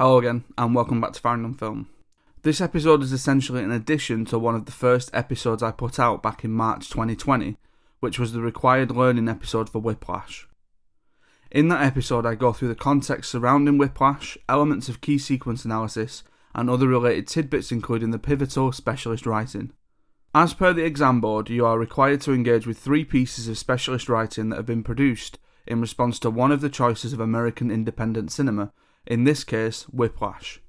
Hello again, and welcome back to Farringdon Film. This episode is essentially an addition to one of the first episodes I put out back in March 2020, which was the required learning episode for Whiplash. In that episode, I go through the context surrounding Whiplash, elements of key sequence analysis, and other related tidbits, including the pivotal specialist writing. As per the exam board, you are required to engage with three pieces of specialist writing that have been produced in response to one of the choices of American independent cinema, in this case, Whiplash.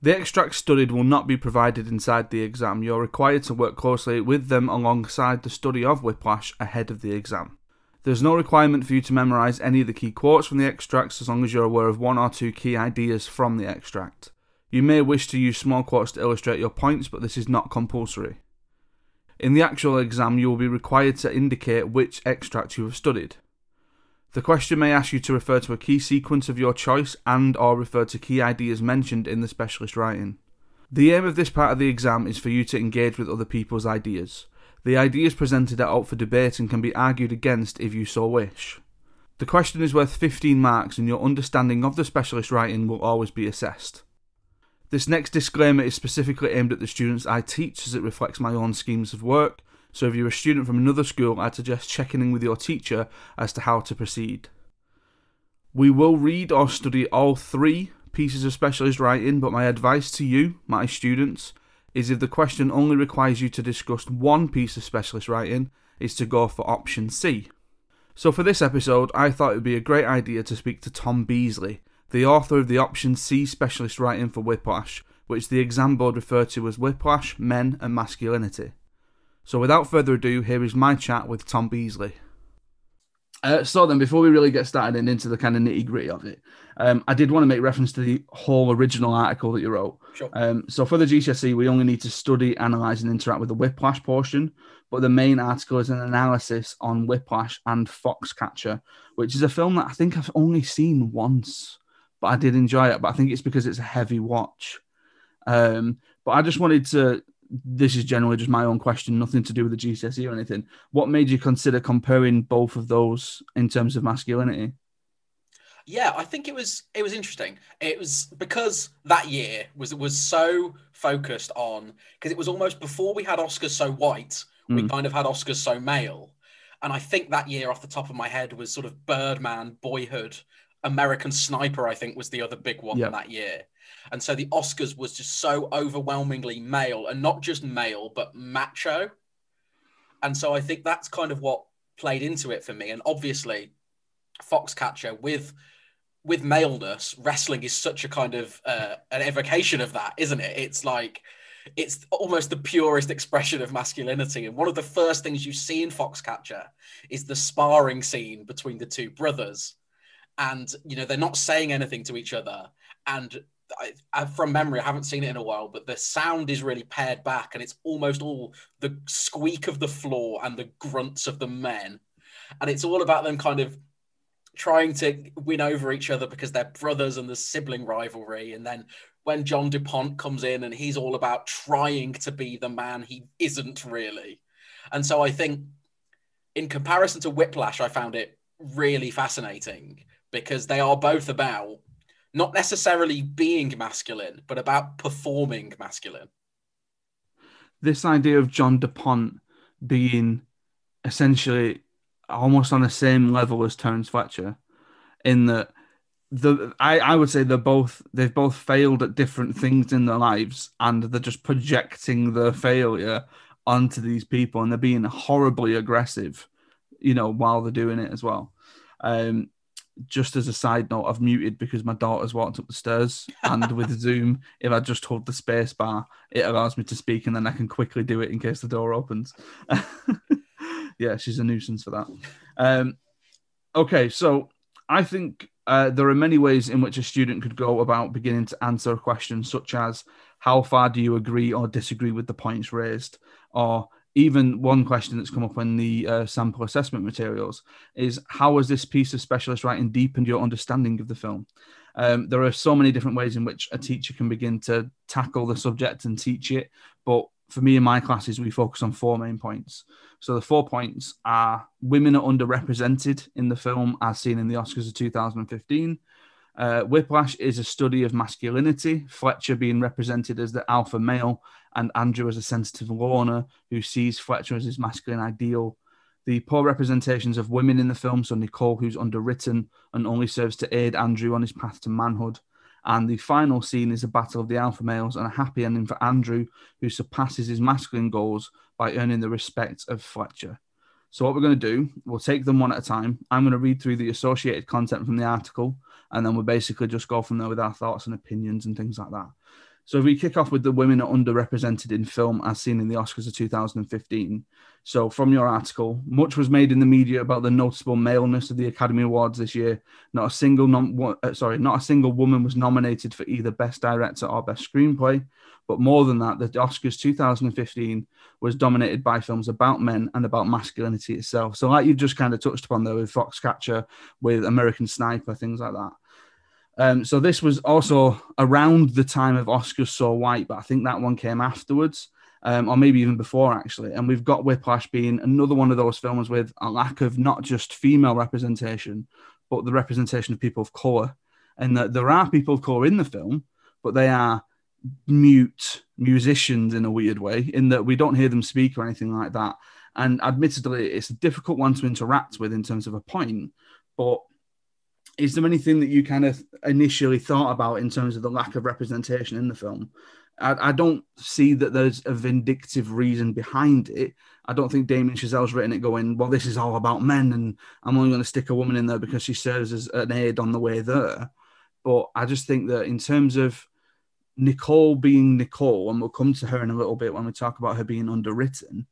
The extracts studied will not be provided inside the exam. You're required to work closely with them alongside the study of Whiplash ahead of the exam. There's no requirement for you to memorise any of the key quotes from the extracts as long as you're aware of one or two key ideas from the extract. You may wish to use small quotes to illustrate your points, but this is not compulsory. In the actual exam, you will be required to indicate which extract you have studied. The question may ask you to refer to a key sequence of your choice and or refer to key ideas mentioned in the specialist writing. The aim of this part of the exam is for you to engage with other people's ideas. The ideas presented are out for debate and can be argued against if you so wish. The question is worth 15 marks and your understanding of the specialist writing will always be assessed. This next disclaimer is specifically aimed at the students I teach as it reflects my own schemes of work so if you're a student from another school, I'd suggest checking in with your teacher as to how to proceed. We will read or study all three pieces of specialist writing, but my advice to you, my students, is if the question only requires you to discuss one piece of specialist writing, is to go for option C. So for this episode, I thought it would be a great idea to speak to Tom Beasley, the author of the option C specialist writing for Whiplash, which the exam board referred to as Whiplash, Men and Masculinity. So without further ado, here is my chat with Tom Beasley. Uh, so then, before we really get started and into the kind of nitty gritty of it, um, I did want to make reference to the whole original article that you wrote. Sure. Um, so for the GCSE, we only need to study, analyze, and interact with the Whiplash portion, but the main article is an analysis on Whiplash and Foxcatcher, which is a film that I think I've only seen once, but I did enjoy it. But I think it's because it's a heavy watch. Um, but I just wanted to this is generally just my own question, nothing to do with the GCSE or anything. What made you consider comparing both of those in terms of masculinity? Yeah, I think it was it was interesting. It was because that year was was so focused on because it was almost before we had Oscars so white, mm. we kind of had Oscars so male. And I think that year off the top of my head was sort of Birdman, Boyhood, American Sniper, I think was the other big one yep. that year. And so the Oscars was just so overwhelmingly male and not just male, but macho. And so I think that's kind of what played into it for me. And obviously, Foxcatcher with with maleness, wrestling is such a kind of uh, an evocation of that, isn't it? It's like it's almost the purest expression of masculinity. And one of the first things you see in Foxcatcher is the sparring scene between the two brothers. And you know, they're not saying anything to each other. And I, I, from memory, I haven't seen it in a while, but the sound is really pared back, and it's almost all the squeak of the floor and the grunts of the men, and it's all about them kind of trying to win over each other because they're brothers and the sibling rivalry, and then when John Dupont comes in and he's all about trying to be the man he isn't really, and so I think, in comparison to Whiplash, I found it really fascinating because they are both about not necessarily being masculine, but about performing masculine. This idea of John DuPont being essentially almost on the same level as Terence Fletcher, in that the I, I would say they're both they've both failed at different things in their lives and they're just projecting their failure onto these people and they're being horribly aggressive, you know, while they're doing it as well. Um, just as a side note, I've muted because my daughter's walked up the stairs, and with Zoom, if I just hold the space bar, it allows me to speak, and then I can quickly do it in case the door opens. yeah, she's a nuisance for that. Um, okay, so I think uh, there are many ways in which a student could go about beginning to answer a question, such as how far do you agree or disagree with the points raised, or even one question that's come up in the uh, sample assessment materials is how has this piece of specialist writing deepened your understanding of the film? Um, there are so many different ways in which a teacher can begin to tackle the subject and teach it. But for me in my classes, we focus on four main points. So the four points are women are underrepresented in the film as seen in the Oscars of 2015. Uh, Whiplash is a study of masculinity, Fletcher being represented as the alpha male, and Andrew as a sensitive loner who sees Fletcher as his masculine ideal. The poor representations of women in the film, so Nicole, who's underwritten and only serves to aid Andrew on his path to manhood. And the final scene is a battle of the alpha males and a happy ending for Andrew, who surpasses his masculine goals by earning the respect of Fletcher. So, what we're going to do, we'll take them one at a time. I'm going to read through the associated content from the article, and then we'll basically just go from there with our thoughts and opinions and things like that. So if we kick off with the women are underrepresented in film as seen in the Oscars of 2015. So from your article, much was made in the media about the noticeable maleness of the Academy Awards this year. Not a single uh, sorry, not a single woman was nominated for either Best Director or Best Screenplay. But more than that, the Oscars 2015 was dominated by films about men and about masculinity itself. So, like you've just kind of touched upon there with Foxcatcher, with American Sniper, things like that. Um, so this was also around the time of Oscars So White, but I think that one came afterwards, um, or maybe even before actually. And we've got Whiplash being another one of those films with a lack of not just female representation, but the representation of people of color. And that there are people of color in the film, but they are mute musicians in a weird way, in that we don't hear them speak or anything like that. And admittedly, it's a difficult one to interact with in terms of a point, but is there anything that you kind of initially thought about in terms of the lack of representation in the film? I, I don't see that there's a vindictive reason behind it. I don't think Damien Chazelle's written it going, well, this is all about men, and I'm only going to stick a woman in there because she serves as an aid on the way there. But I just think that in terms of Nicole being Nicole, and we'll come to her in a little bit when we talk about her being underwritten,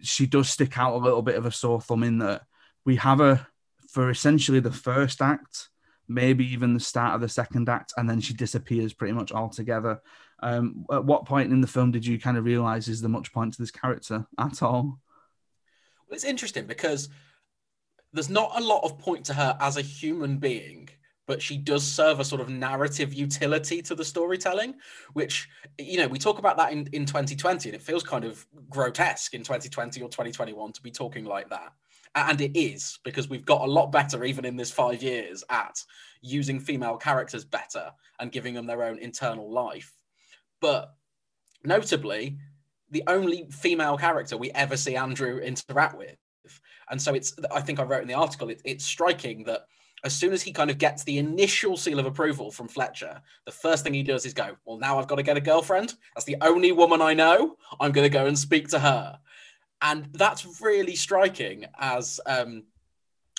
she does stick out a little bit of a sore thumb in that we have a for essentially the first act, maybe even the start of the second act, and then she disappears pretty much altogether. Um, at what point in the film did you kind of realize is there much point to this character at all? Well, it's interesting because there's not a lot of point to her as a human being but she does serve a sort of narrative utility to the storytelling, which, you know, we talk about that in, in 2020, and it feels kind of grotesque in 2020 or 2021 to be talking like that and it is because we've got a lot better even in this five years at using female characters better and giving them their own internal life but notably the only female character we ever see andrew interact with and so it's i think i wrote in the article it, it's striking that as soon as he kind of gets the initial seal of approval from Fletcher, the first thing he does is go, Well, now I've got to get a girlfriend. That's the only woman I know. I'm going to go and speak to her and that's really striking as um,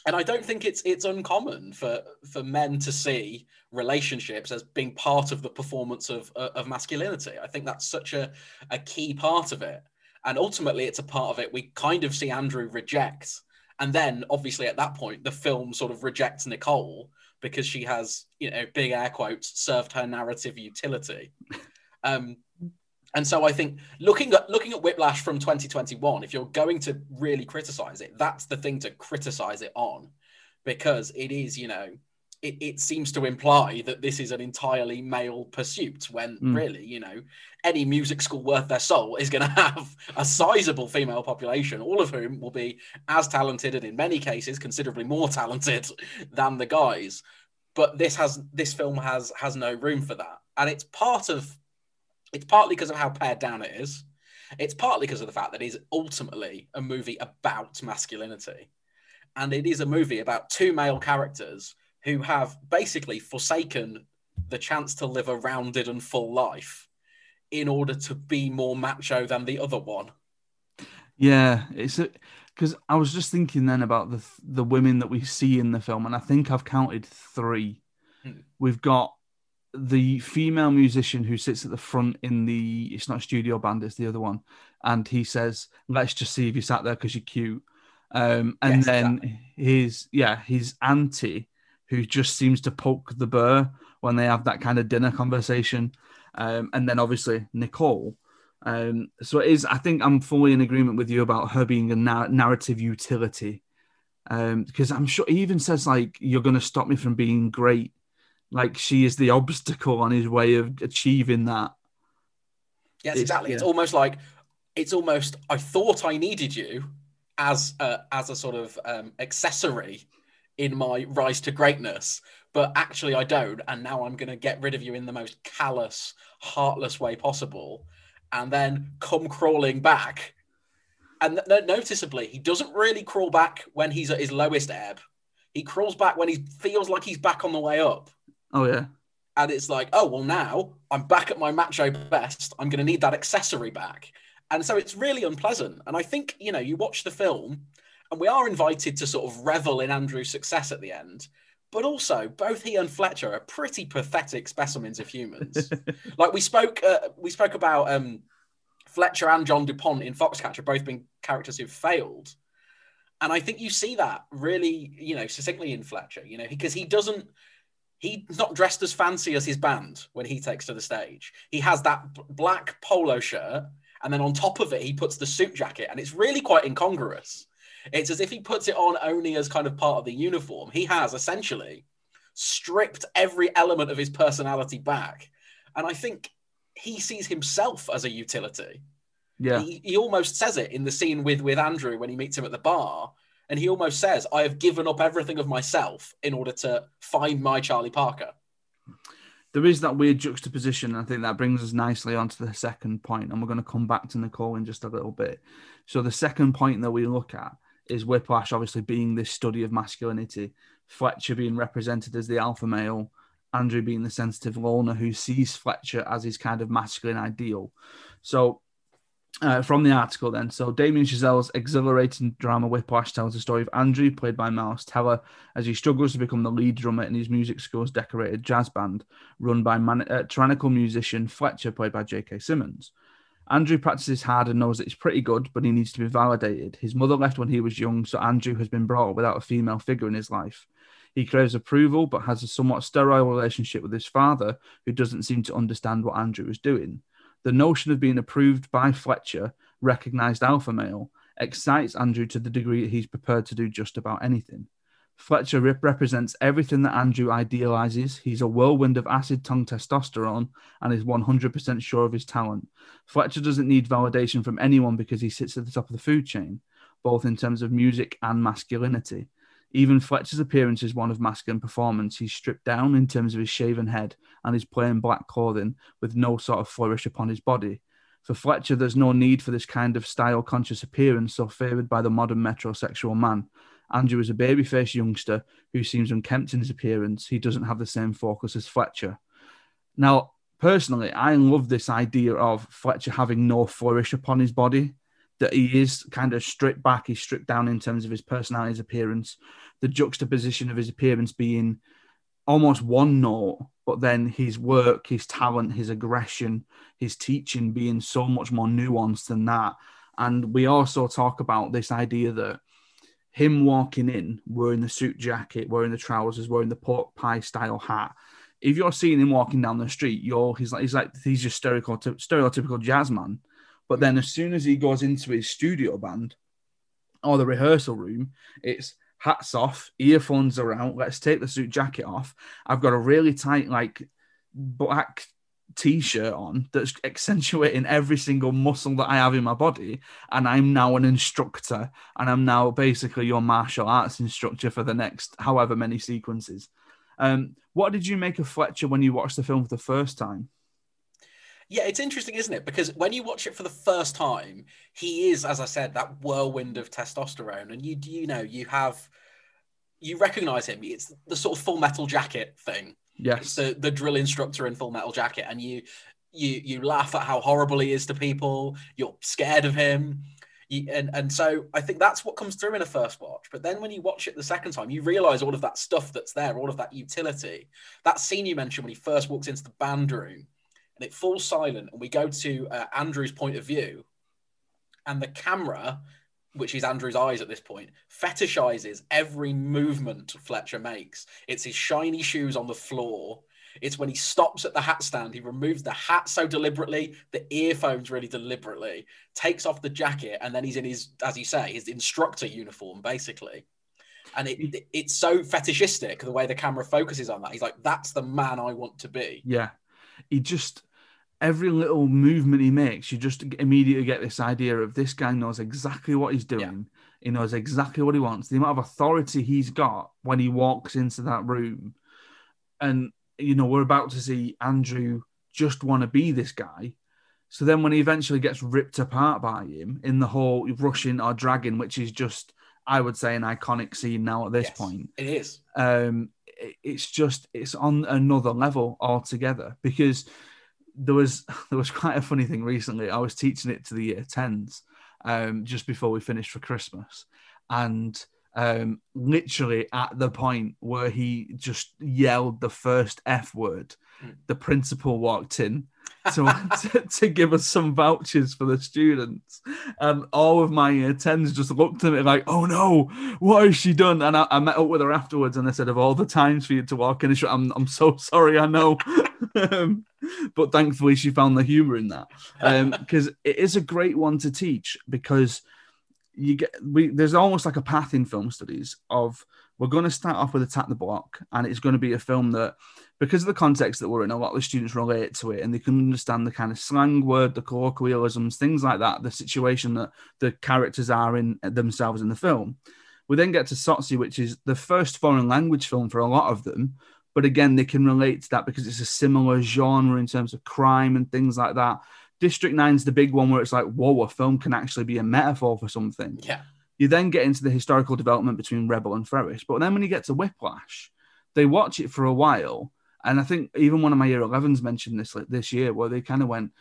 and I don't think it's it's uncommon for for men to see relationships as being part of the performance of of masculinity. I think that's such a a key part of it, and ultimately, it's a part of it we kind of see Andrew reject, and then obviously at that point, the film sort of rejects Nicole because she has you know big air quotes served her narrative utility. Um, and so I think looking at looking at Whiplash from 2021, if you're going to really criticize it, that's the thing to criticize it on, because it is, you know, it, it seems to imply that this is an entirely male pursuit when mm. really, you know, any music school worth their soul is going to have a sizable female population, all of whom will be as talented and in many cases considerably more talented than the guys. But this has this film has has no room for that, and it's part of it's partly because of how pared down it is. It's partly because of the fact that it's ultimately a movie about masculinity. And it is a movie about two male characters who have basically forsaken the chance to live a rounded and full life in order to be more macho than the other one. Yeah, it's because I was just thinking then about the the women that we see in the film, and I think I've counted three. Hmm. We've got the female musician who sits at the front in the it's not studio band it's the other one and he says let's just see if you sat there because you're cute. Um, and yes, then exactly. his yeah his auntie who just seems to poke the burr when they have that kind of dinner conversation um, and then obviously nicole. Um, so it is i think i'm fully in agreement with you about her being a narrative utility. Because um, i'm sure he even says like you're going to stop me from being great like she is the obstacle on his way of achieving that. Yes, it's, exactly. Yeah. It's almost like it's almost I thought I needed you as a, as a sort of um, accessory in my rise to greatness, but actually I don't. And now I'm going to get rid of you in the most callous, heartless way possible. And then come crawling back. And th- noticeably, he doesn't really crawl back when he's at his lowest ebb. He crawls back when he feels like he's back on the way up. Oh, yeah. And it's like, oh, well, now I'm back at my macho best. I'm going to need that accessory back. And so it's really unpleasant. And I think, you know, you watch the film and we are invited to sort of revel in Andrew's success at the end. But also, both he and Fletcher are pretty pathetic specimens of humans. like we spoke, uh, we spoke about um, Fletcher and John Dupont in Foxcatcher both being characters who've failed, and I think you see that really, you know, succinctly in Fletcher. You know, because he doesn't, he's not dressed as fancy as his band when he takes to the stage. He has that b- black polo shirt, and then on top of it, he puts the suit jacket, and it's really quite incongruous. It's as if he puts it on only as kind of part of the uniform. He has essentially stripped every element of his personality back. And I think he sees himself as a utility. Yeah. He, he almost says it in the scene with, with Andrew when he meets him at the bar. And he almost says, I have given up everything of myself in order to find my Charlie Parker. There is that weird juxtaposition. And I think that brings us nicely onto the second point, And we're going to come back to Nicole in just a little bit. So, the second point that we look at is Whiplash obviously being this study of masculinity, Fletcher being represented as the alpha male, Andrew being the sensitive loner who sees Fletcher as his kind of masculine ideal. So, uh, from the article, then, so Damien Chazelle's exhilarating drama Whiplash tells the story of Andrew, played by Miles Teller, as he struggles to become the lead drummer in his music school's decorated jazz band, run by man- uh, tyrannical musician Fletcher, played by J.K. Simmons. Andrew practices hard and knows that he's pretty good, but he needs to be validated. His mother left when he was young, so Andrew has been brought up without a female figure in his life. He craves approval, but has a somewhat sterile relationship with his father, who doesn't seem to understand what Andrew is doing. The notion of being approved by Fletcher, recognized alpha male, excites Andrew to the degree that he's prepared to do just about anything. Fletcher rep- represents everything that Andrew idealizes. He's a whirlwind of acid tongue testosterone and is 100% sure of his talent. Fletcher doesn't need validation from anyone because he sits at the top of the food chain, both in terms of music and masculinity. Even Fletcher's appearance is one of masculine performance. He's stripped down in terms of his shaven head and his plain black clothing with no sort of flourish upon his body. For Fletcher, there's no need for this kind of style conscious appearance so favoured by the modern metrosexual man. Andrew is a baby-faced youngster who seems unkempt in his appearance. He doesn't have the same focus as Fletcher. Now, personally, I love this idea of Fletcher having no flourish upon his body, that he is kind of stripped back, he's stripped down in terms of his personality, his appearance, the juxtaposition of his appearance being almost one note, but then his work, his talent, his aggression, his teaching being so much more nuanced than that. And we also talk about this idea that him walking in wearing the suit jacket, wearing the trousers, wearing the pork pie style hat. If you're seeing him walking down the street, you're he's like he's like he's just stereotypical stereotypical jazz man. But then as soon as he goes into his studio band or the rehearsal room, it's hats off, earphones are out. Let's take the suit jacket off. I've got a really tight like black t-shirt on that's accentuating every single muscle that I have in my body and I'm now an instructor and I'm now basically your martial arts instructor for the next however many sequences. Um, what did you make of Fletcher when you watched the film for the first time? Yeah, it's interesting, isn't it? Because when you watch it for the first time, he is, as I said, that whirlwind of testosterone, and you you know you have you recognize him. It's the sort of full metal jacket thing Yes. the the drill instructor in Full Metal Jacket, and you you you laugh at how horrible he is to people. You're scared of him. You, and and so I think that's what comes through in a first watch. But then when you watch it the second time, you realize all of that stuff that's there, all of that utility. That scene you mentioned when he first walks into the band room, and it falls silent, and we go to uh, Andrew's point of view, and the camera which is Andrew's eyes at this point, fetishizes every movement Fletcher makes. It's his shiny shoes on the floor. It's when he stops at the hat stand, he removes the hat so deliberately, the earphones really deliberately, takes off the jacket, and then he's in his, as you say, his instructor uniform, basically. And it, it, it's so fetishistic the way the camera focuses on that. He's like, that's the man I want to be. Yeah. He just every little movement he makes, you just immediately get this idea of this guy knows exactly what he's doing. Yeah. He knows exactly what he wants. The amount of authority he's got when he walks into that room and you know we're about to see Andrew just want to be this guy. So then when he eventually gets ripped apart by him in the whole rushing or dragging, which is just I would say an iconic scene now at this Yes, point. It is. Um, it's just it's on another level altogether because there was there was quite a funny thing recently. I was teaching it to the year tens um, just before we finished for Christmas, and um, literally at the point where he just yelled the first F word, Mm. the principal walked in to, to, to give us some vouchers for the students. And all of my year 10s just looked at me like, oh no, what has she done? And I, I met up with her afterwards and I said, of all the times for you to walk in, I'm, I'm so sorry, I know. um, but thankfully, she found the humor in that. Because it is a great one to teach because you get we there's almost like a path in film studies of we're going to start off with attack the block and it's going to be a film that because of the context that we're in a lot of the students relate to it and they can understand the kind of slang word the colloquialisms things like that the situation that the characters are in uh, themselves in the film we then get to Tsotsi, which is the first foreign language film for a lot of them but again they can relate to that because it's a similar genre in terms of crime and things like that district 9's the big one where it's like whoa a film can actually be a metaphor for something Yeah. you then get into the historical development between Rebel and Ferris. But then when you get to Whiplash, they watch it for a while. And I think even one of my year 11s mentioned this like, this year, where they kind of went,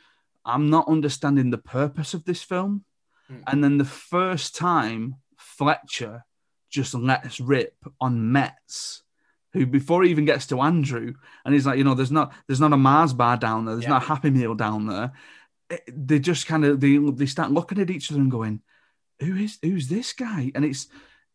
I'm not understanding the purpose of this film. Hmm. And then the first time Fletcher just lets rip on Metz, who before he even gets to Andrew, and he's like, you know, there's not there's not a Mars bar down there, there's Yeah. not a Happy Meal down there. It- they just kind of they they start looking at each other and going, who is who's this guy? And it's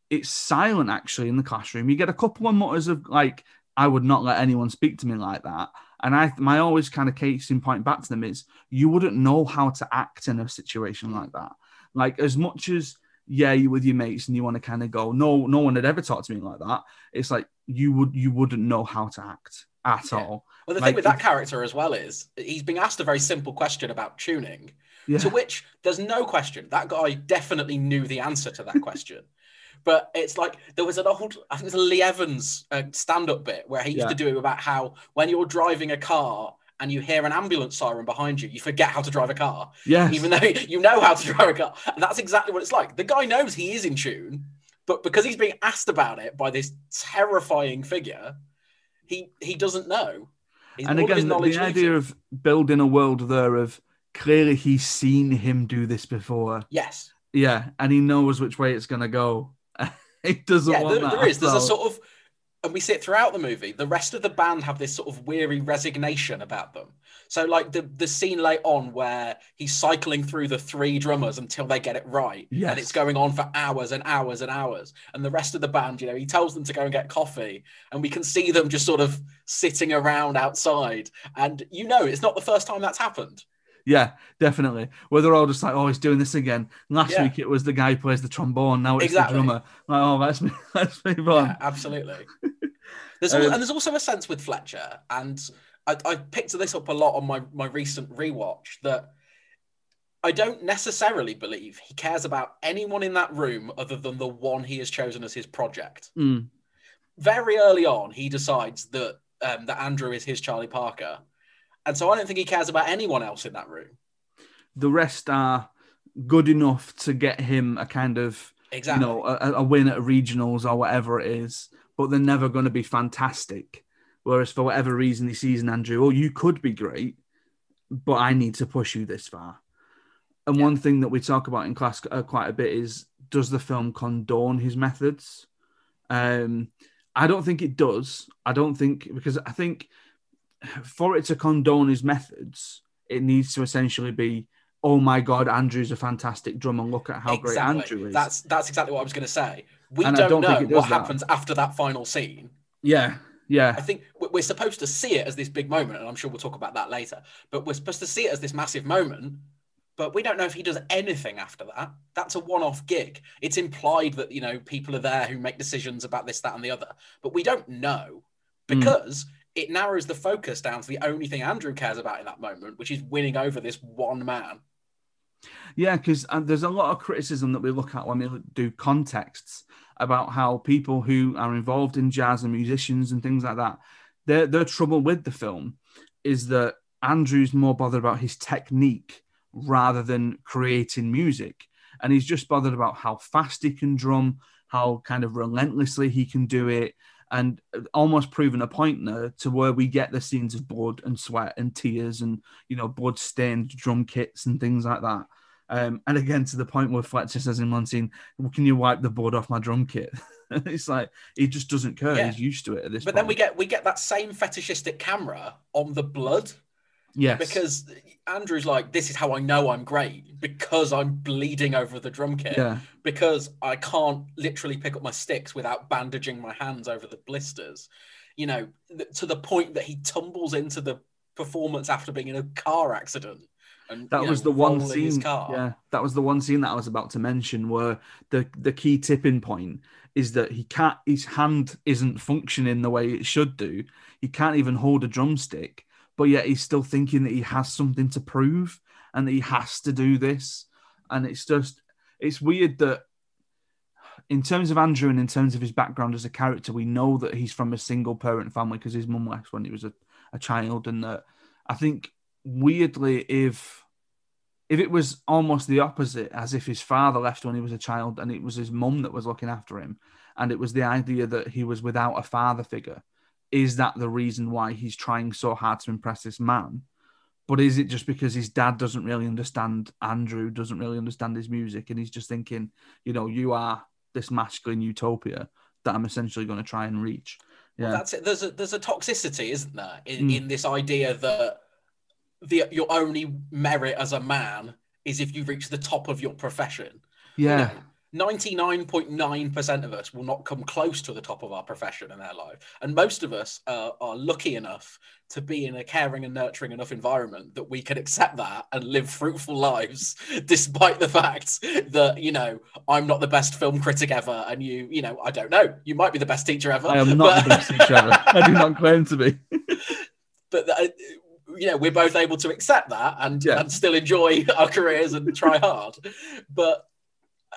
it's silent actually in the classroom. You get a couple of mutters of like, I would not let anyone speak to me like that. And I my always kind of case in point back to them is you wouldn't know how to act in a situation like that. Like as much as yeah, you with your mates and you want to kind of go, no, no one had ever talked to me like that. It's like you would you wouldn't know how to act at Yeah. all. Well, the Like, thing with that character as well is he's being asked a very simple question about tuning, Yeah. to which there's no question that guy definitely knew the answer to that question. But it's like there was an old, I think it was a Lee Evans uh, stand-up bit where he used Yeah. to do it about how when you're driving a car and you hear an ambulance siren behind you, you forget how to drive a car, yes. even though you know how to drive a car. And that's exactly what it's like. The guy knows he is in tune, but because he's being asked about it by this terrifying figure, he he doesn't know. He's- and all of his again, the, idea of building a world there of clearly he's seen him do this before. yes, Yeah, and he knows which way it's gonna go. He doesn't yeah, want there, that. there is. There's a sort of, and we see it throughout the movie. The rest of the band have this sort of weary resignation about them. So, like the the scene late on where he's cycling through the three drummers until they get it right, Yes. and it's going on for hours and hours and hours. And the rest of the band, you know, he tells them to go and get coffee, and we can see them just sort of sitting around outside. And you know, it's not the first time that's happened. Yeah, definitely. Where they're all just like, oh, he's doing this again. Last Yeah. week it was the guy who plays the trombone. Now it's Exactly. the drummer. Like, oh, let's move, let's move on. Yeah, absolutely. There's Um, and there's also a sense with Fletcher, and I, I picked this up a lot on my my recent rewatch that I don't necessarily believe he cares about anyone in that room other than the one he has chosen as his project. Mm, Very early on, he decides that um, that Andrew is his Charlie Parker, and so I don't think he cares about anyone else in that room. The rest are good enough to get him a kind of, Exactly. you know, a, a win at regionals or whatever it is, but they're never going to be fantastic. Whereas for whatever reason he sees in Andrew, oh, you could be great, but I need to push you this far. And Yeah. one thing that we talk about in class uh, quite a bit is does the film condone his methods? Um, I don't think it does. I don't think because I think for it to condone his methods, it needs to essentially be, oh my god, Andrew's a fantastic drummer. Look at how great. Andrew is. That's that's exactly what I was going to say. We don't, don't know what that. happens after that final scene. yeah, yeah, I think we- we're supposed to see it as this big moment, and I'm sure we'll talk about that later. But we're supposed to see it as this massive moment, but we don't know if he does anything after that. That's a one-off gig. It's implied that you know people are there who make decisions about this, that, and the other, but we don't know Mm. It narrows the focus down to the only thing Andrew cares about in that moment, which is winning over this one man. Yeah, because uh, there's a lot of criticism that we look at when we do contexts about how people who are involved in jazz and musicians and things like that their their trouble with the film is that Andrew's more bothered about his technique rather than creating music, and he's just bothered about how fast he can drum, how kind of relentlessly he can do it, and almost proving a point there to where we get the scenes of blood and sweat and tears and you know blood stained drum kits and things like that. Um, and again, to the point where Fletcher says in one scene, well, "Can you wipe the blood off my drum kit?" it's like he just doesn't care. Yeah. He's used to it at this. Point. But point. then we get we get that same fetishistic camera on the blood. Yes. Because Andrew's like, this is how I know I'm great because I'm bleeding over the drum kit. Yeah. Because I can't literally pick up my sticks without bandaging my hands over the blisters. You know, th- to the point that he tumbles into the performance after being in a car accident. And, that was know, the one scene. Yeah, that was the one scene that I was about to mention where the the key tipping point is that he can't. His hand isn't functioning the way it should do. He can't even hold a drumstick but yet he's still thinking that he has something to prove and that he has to do this. And it's just, it's weird that in terms of Andrew and in terms of his background as a character, we know that he's from a single parent family because his mum left when he was a, a child. And that I think weirdly, if if it was almost the opposite, as if his father left when he was a child and it was his mum that was looking after him, and it was the idea that he was without a father figure, is that the reason why he's trying so hard to impress this man? But is it just because his dad doesn't really understand Andrew, doesn't really understand his music, and he's just thinking, you know, you are this masculine utopia that I'm essentially going to try and reach? Yeah, well, that's it. There's a there's a toxicity, isn't there, in, mm. in this idea that the your only merit as a man is if you reach the top of your profession. Yeah. You know, 99.9% of us will not come close to the top of our profession in their life. And most of us uh, are lucky enough to be in a caring and nurturing enough environment that we can accept that and live fruitful lives, despite the fact that, you know, I'm not the best film critic ever. And you, you know, I don't know, you might be the best teacher ever. I am not but... the best teacher ever. I do not claim to be. but, uh, you know, we're both able to accept that and, yeah. and still enjoy our careers and try hard. But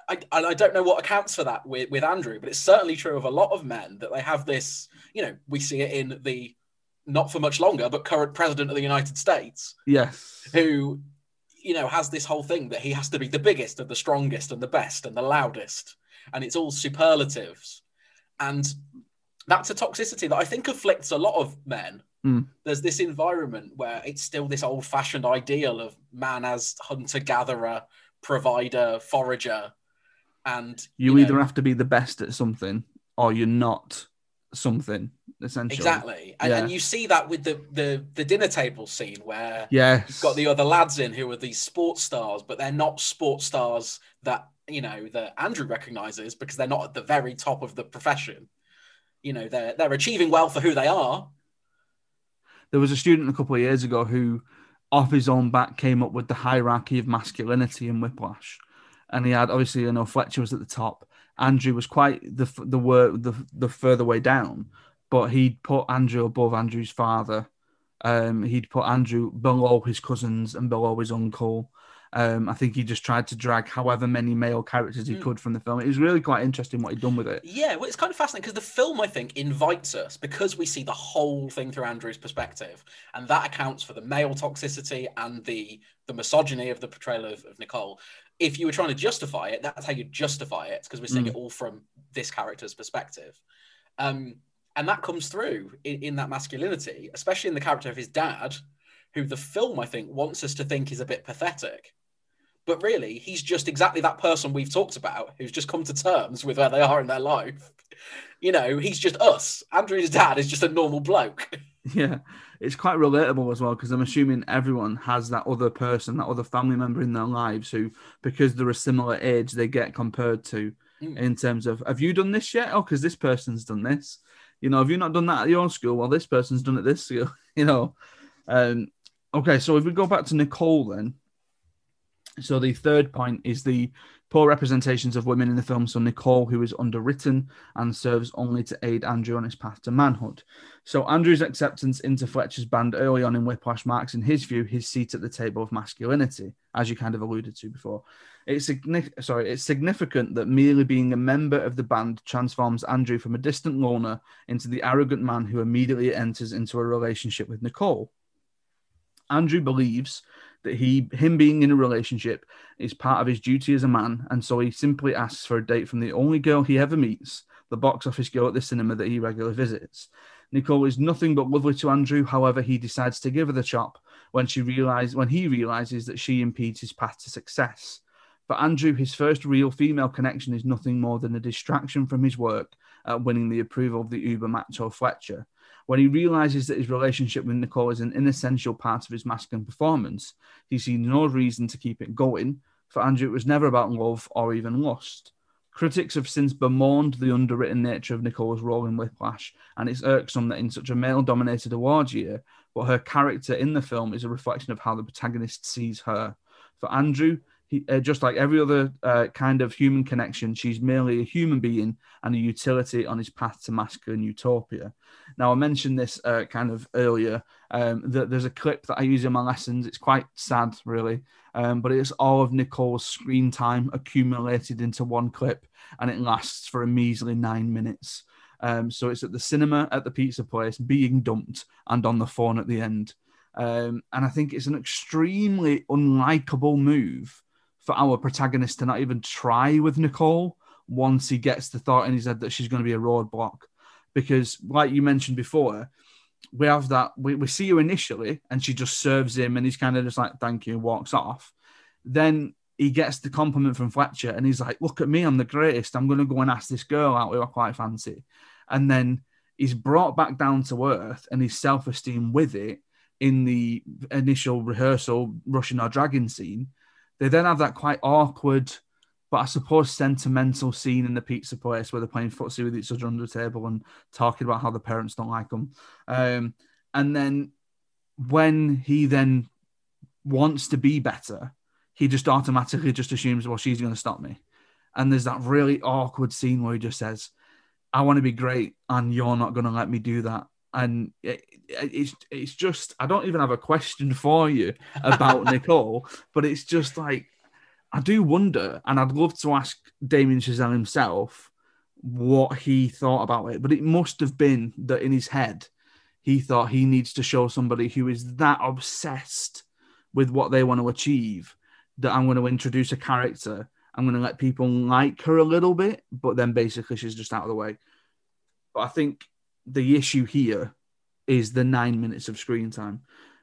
I, I don't know what accounts for that with, with Andrew, but it's certainly true of a lot of men that they have this, you know, we see it in the not for much longer, but current president of the United States. Yes. Who, you know, has this whole thing that he has to be the biggest and the strongest and the best and the loudest. And it's all superlatives. And that's a toxicity that I think afflicts a lot of men. Mm. There's this environment where it's still this old fashioned ideal of man as hunter gatherer, provider, forager and you, you either know, have to be the best at something or you're not something essentially. Exactly. And, yeah. and you see that with the, the the dinner table scene where yes. you've got the other lads in who are these sports stars but they're not sports stars that you know that andrew recognizes because they're not at the very top of the profession. You know they're they're achieving well for who they are. There was a student a couple of years ago who off his own back came up with the hierarchy of masculinity in whiplash and he had obviously you know Fletcher was at the top. Andrew was quite the the word the the further way down, but he'd put Andrew above Andrew's father. Um, he'd put Andrew below his cousins and below his uncle. Um, I think he just tried to drag however many male characters he mm. could from the film. It was really quite interesting what he'd done with it. Yeah, well, it's kind of fascinating because the film, I think, invites us because we see the whole thing through Andrew's perspective, and that accounts for the male toxicity and the the misogyny of the portrayal of, of Nicole if you were trying to justify it, that's how you justify it because we're seeing mm. it all from this character's perspective. Um, and that comes through in, in, that masculinity, especially in the character of his dad, who the film, I think, wants us to think is a bit pathetic. But really, he's just exactly that person we've talked about who's just come to terms with where they are in their life. You know, he's just us. Andrew's dad is just a normal bloke. Yeah, it's quite relatable as well because I'm assuming everyone has that other person, that other family member in their lives who, because they're a similar age, they get compared to mm. in terms of, have you done this yet? Oh, because this person's done this. You know, have you not done that at your school? Well, this person's done it this school. You know, um, okay. So if we go back to Nicole, then So the third point is the poor representations of women in the film. So Nicole, who is underwritten and serves only to aid Andrew on his path to manhood. So Andrew's acceptance into Fletcher's band early on in Whiplash marks, in his view, his seat at the table of masculinity, as you kind of alluded to before. It's sorry, it's significant that merely being a member of the band transforms Andrew from a distant loner into the arrogant man who immediately enters into a relationship with Nicole. Andrew believes that he him being in a relationship is part of his duty as a man, and so he simply asks for a date from the only girl he ever meets, the box office girl at the cinema that he regularly visits. Nicole is nothing but lovely to Andrew. However, he decides to give her the chop when she realizes when he realizes that she impedes his path to success. For Andrew, his first real female connection is nothing more than a distraction from his work at winning the approval of the uber macho Fletcher. When he realizes that his relationship with Nicole is an inessential part of his masculine performance, he sees no reason to keep it going. For Andrew, it was never about love or even lust. Critics have since bemoaned the underwritten nature of Nicole's role in Whiplash, and it's irksome that in such a male dominated awards year, but her character in the film is a reflection of how the protagonist sees her. For Andrew, he, uh, just like every other uh, kind of human connection, she's merely a human being and a utility on his path to masculine utopia. Now, I mentioned this uh, kind of earlier. Um, that there's a clip that I use in my lessons. It's quite sad, really, um, but it's all of Nicole's screen time accumulated into one clip, and it lasts for a measly nine minutes. Um, so it's at the cinema, at the pizza place, being dumped, and on the phone at the end. Um, and I think it's an extremely unlikable move for our protagonist to not even try with Nicole once he gets the thought in his head that she's going to be a roadblock. Because, like you mentioned before, we have that we, we see her initially and she just serves him and he's kind of just like, thank you, and walks off. Then he gets the compliment from Fletcher and he's like, look at me, I'm the greatest. I'm going to go and ask this girl out who I quite fancy. And then he's brought back down to earth and his self esteem with it in the initial rehearsal, rushing or dragging scene they then have that quite awkward, but I suppose sentimental scene in the pizza place where they're playing footsie with each other under the table and talking about how the parents don't like them. Um, and then when he then wants to be better, he just automatically just assumes, well, she's going to stop me. And there's that really awkward scene where he just says, I want to be great and you're not going to let me do that and it, it's it's just I don't even have a question for you about Nicole, but it's just like I do wonder, and I'd love to ask Damien Chazelle himself what he thought about it. But it must have been that in his head, he thought he needs to show somebody who is that obsessed with what they want to achieve that I'm going to introduce a character. I'm going to let people like her a little bit, but then basically she's just out of the way. But I think the issue here is the nine minutes of screen time.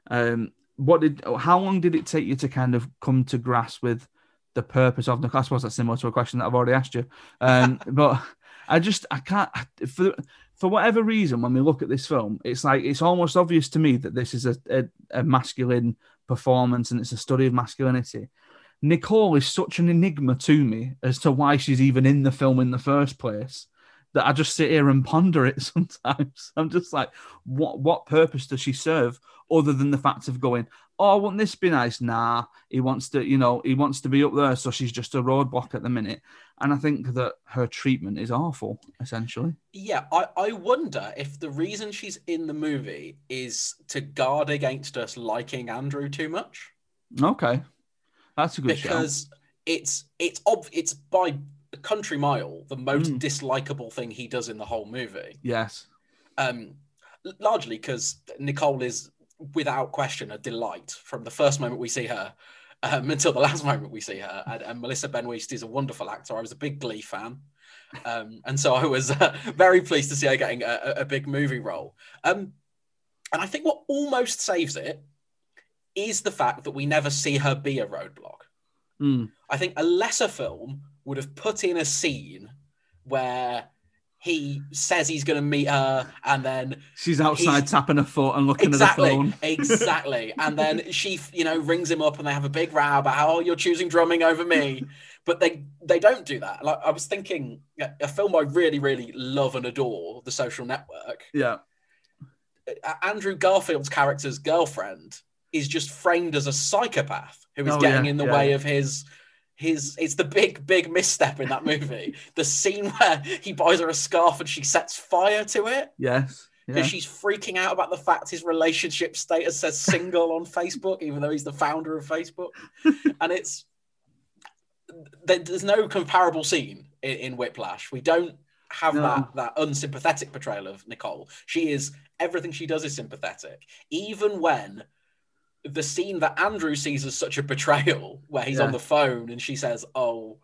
Um, what did? How long did it take you to kind of come to grasp with the purpose of the? I suppose that's similar to a question that I've already asked you. Um, but I just I can't for for whatever reason when we look at this film, it's like it's almost obvious to me that this is a, a, a masculine performance and it's a study of masculinity. Nicole is such an enigma to me as to why she's even in the film in the first place that I just sit here and ponder it sometimes. I'm just like, what what purpose does she serve other than the fact of going, oh, wouldn't this be nice? Nah, he wants to, you know, he wants to be up there, so she's just a roadblock at the minute. And I think that her treatment is awful, essentially. Yeah, I, I wonder if the reason she's in the movie is to guard against us liking Andrew too much. Okay. That's a good because show. it's it's ob- it's by country mile the most mm. dislikable thing he does in the whole movie. Yes. Um, largely because Nicole is without question a delight from the first moment we see her um, until the last moment we see her. And, and, Melissa Benoist is a wonderful actor. I was a big Glee fan. Um, and so I was uh, very pleased to see her getting a, a big movie role. Um, and I think what almost saves it is the fact that we never see her be a roadblock. Mm. I think a lesser film would have put in a scene where he says he's going to meet her and then she's outside tapping her foot and looking exactly, at the phone. exactly. And then she you know rings him up and they have a big row about how oh, you're choosing drumming over me. But they they don't do that. Like i was thinking a film i really really love and adore the social network. Yeah. Andrew garfield's character's girlfriend is just framed as a psychopath who is Oh, getting yeah, in the yeah, way of his his it's the big big misstep in that movie the scene where he buys her a scarf and she sets fire to it Yes. Yeah. because she's freaking out about the fact his relationship status says single on Facebook, even though he's the founder of Facebook. and it's there's no comparable scene in, in Whiplash. We don't have No. that that unsympathetic portrayal of Nicole. She is everything she does is sympathetic, even when the scene that Andrew sees as such a betrayal, where he's Yeah. on the phone and she says, "Oh,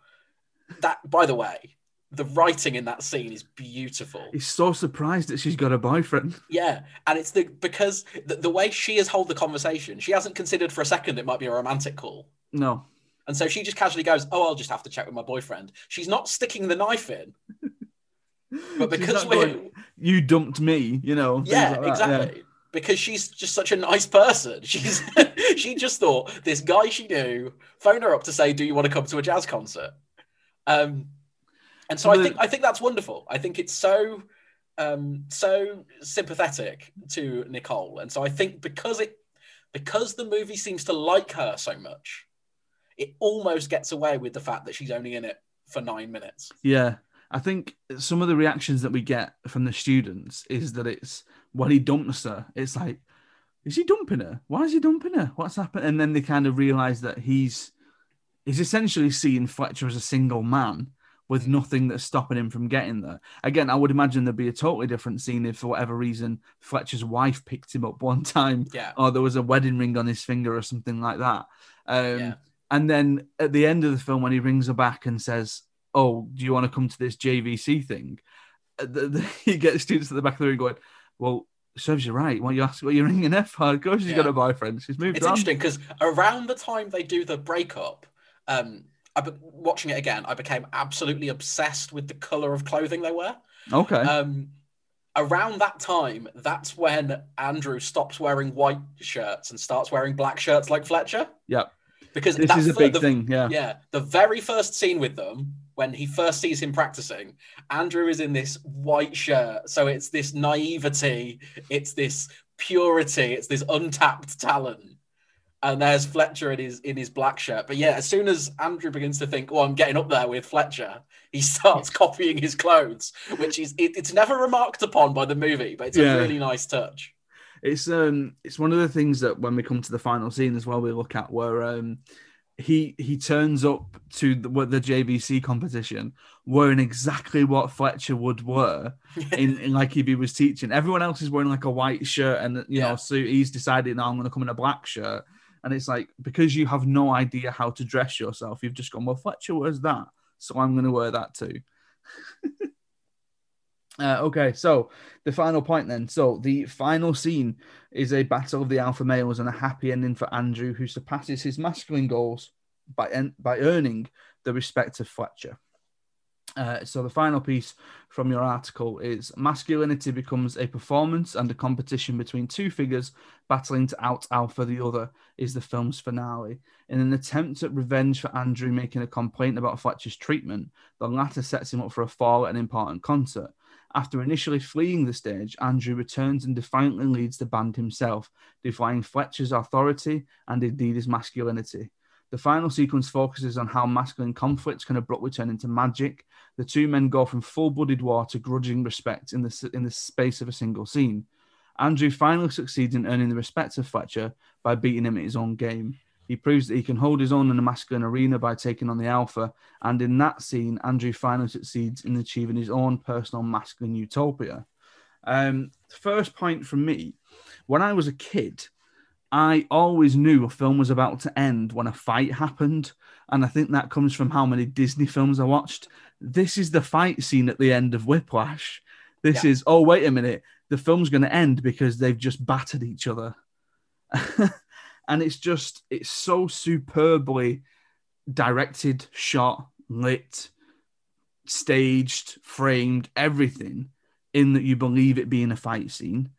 that." By the way, the writing in that scene is beautiful. He's so surprised that she's got a boyfriend. Yeah, and it's the because the, the way she has held the conversation, she hasn't considered for a second it might be a romantic call, No. and so she just casually goes, "Oh, I'll just have to check with my boyfriend." She's not sticking the knife in, but because going, you dumped me, you know. yeah, like that, yeah. Because she's just such a nice person. She's she just thought this guy she knew phoned her up to say, "Do you want to come to a jazz concert?" Um, and so So I think I think that's wonderful. I think it's so um, so sympathetic to Nicole, and so I think because it because the movie seems to like her so much, it almost gets away with the fact that she's only in it for nine minutes. Yeah. I think some of the reactions that we get from the students is that it's when he dumps her, it's like, is he dumping her? Why is he dumping her? What's happened? And then they kind of realize that he's he's essentially seeing Fletcher as a single man with nothing that's stopping him from getting there. Again, I would imagine there'd be a totally different scene if for whatever reason Fletcher's wife picked him up one time Yeah, or there was a wedding ring on his finger or something like that. Um, Yeah. And then at the end of the film, when he rings her back and says, "Oh, do you want to come to this JVC thing?" uh, the, the, he gets students at the back of the room going, "Well, serves you right. Why you ask what you're ringing her for? Of course she's Yeah. got a boyfriend. She's moved it's on." interesting because around the time they do the breakup, um, I be- watching it again, I became absolutely obsessed with the color of clothing they wear. Okay. Um, around that time, that's when Andrew stops wearing white shirts and starts wearing black shirts like Fletcher. Yep. Because this that's is a the- big the- thing. Yeah. Yeah, the very first scene with them, when he first sees him practicing, Andrew is in this white shirt. So it's this naivety, it's this purity, it's this untapped talent. And there's Fletcher in his in his black shirt. But yeah, as soon as Andrew begins to think, "Oh, I'm getting up there with Fletcher," he starts copying his clothes, which is it, it's never remarked upon by the movie, but it's Yeah. a really nice touch. It's um it's one of the things that when we come to the final scene as well we look at where um he he turns up to the, what the JVC competition wearing exactly what Fletcher would wear in, in like if he was teaching. Everyone else is wearing like a white shirt and you know Yeah. suit. He's decided now I'm going to come in a black shirt, and it's like because you have no idea how to dress yourself, you've just gone well Fletcher wears that, so I'm going to wear that too. Uh, okay, so the final point then. So the final scene is a battle of the alpha males and a happy ending for Andrew, who surpasses his masculine goals by en- by earning the respect of Fletcher. Uh, so the final piece from your article is masculinity becomes a performance and a competition between two figures battling to out alpha the other is the film's finale. In an attempt at revenge for Andrew making a complaint about Fletcher's treatment, the latter sets him up for a fall at an important concert. After initially fleeing the stage, Andrew returns and defiantly leads the band himself, defying Fletcher's authority and indeed his masculinity. The final sequence focuses on how masculine conflicts can abruptly turn into magic. The two men go from full-blooded war to grudging respect in the in the space of a single scene. Andrew finally succeeds in earning the respect of Fletcher by beating him at his own game. He proves that he can hold his own in a masculine arena by taking on the alpha, and in that scene, Andrew finally succeeds in achieving his own personal masculine utopia. Um, first point from me: when I was a kid, I always knew a film was about to end when a fight happened, and I think that comes from how many Disney films I watched. This is the fight scene at the end of Whiplash. This Yeah. is oh wait a minute, the film's going to end because they've just battered each other, and it's just it's so superbly directed, shot, lit, staged, framed, everything in that you believe it being a fight scene.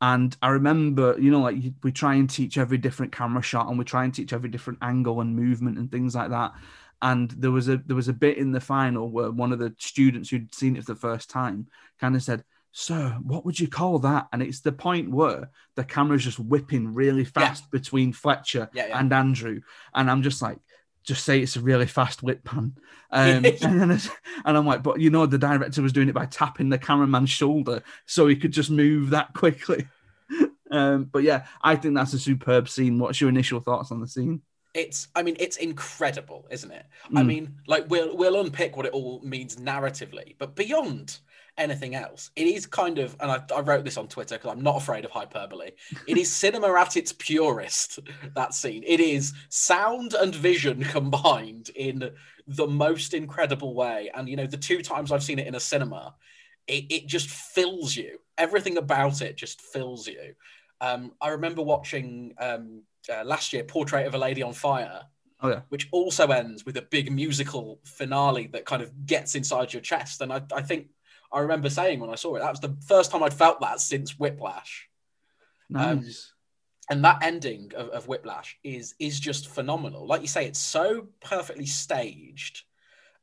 And I remember, you know, like we try and teach every different camera shot, and we try and teach every different angle and movement and things like that. And there was a there was a bit in the final where one of the students who'd seen it for the first time kind of said, Sir, what would you call that? And it's the point where the camera's just whipping really fast between Fletcher Yeah, yeah. and Andrew. And I'm just like, just say it's a really fast whip pan. Um, and, and I'm like, but you know, the director was doing it by tapping the cameraman's shoulder so he could just move that quickly. Um, but yeah, I think that's a superb scene. What's your initial thoughts on the scene? It's, I mean, it's incredible, isn't it? I Mm. mean, like we'll we'll unpick what it all means narratively, but beyond anything else, it is kind of, and I, I wrote this on Twitter because I'm not afraid of hyperbole. It is cinema at its purest. That scene, it is sound and vision combined in the most incredible way. And you know, the two times I've seen it in a cinema, it, it just fills you. Everything about it just fills you. Um, I remember watching um, uh, last year Portrait of a Lady on Fire, Oh, yeah. which also ends with a big musical finale that kind of gets inside your chest. And I, I think I remember saying when I saw it, that was the first time I'd felt that since Whiplash. Um, Nice. And that ending of, of Whiplash is is just phenomenal. Like you say, it's so perfectly staged.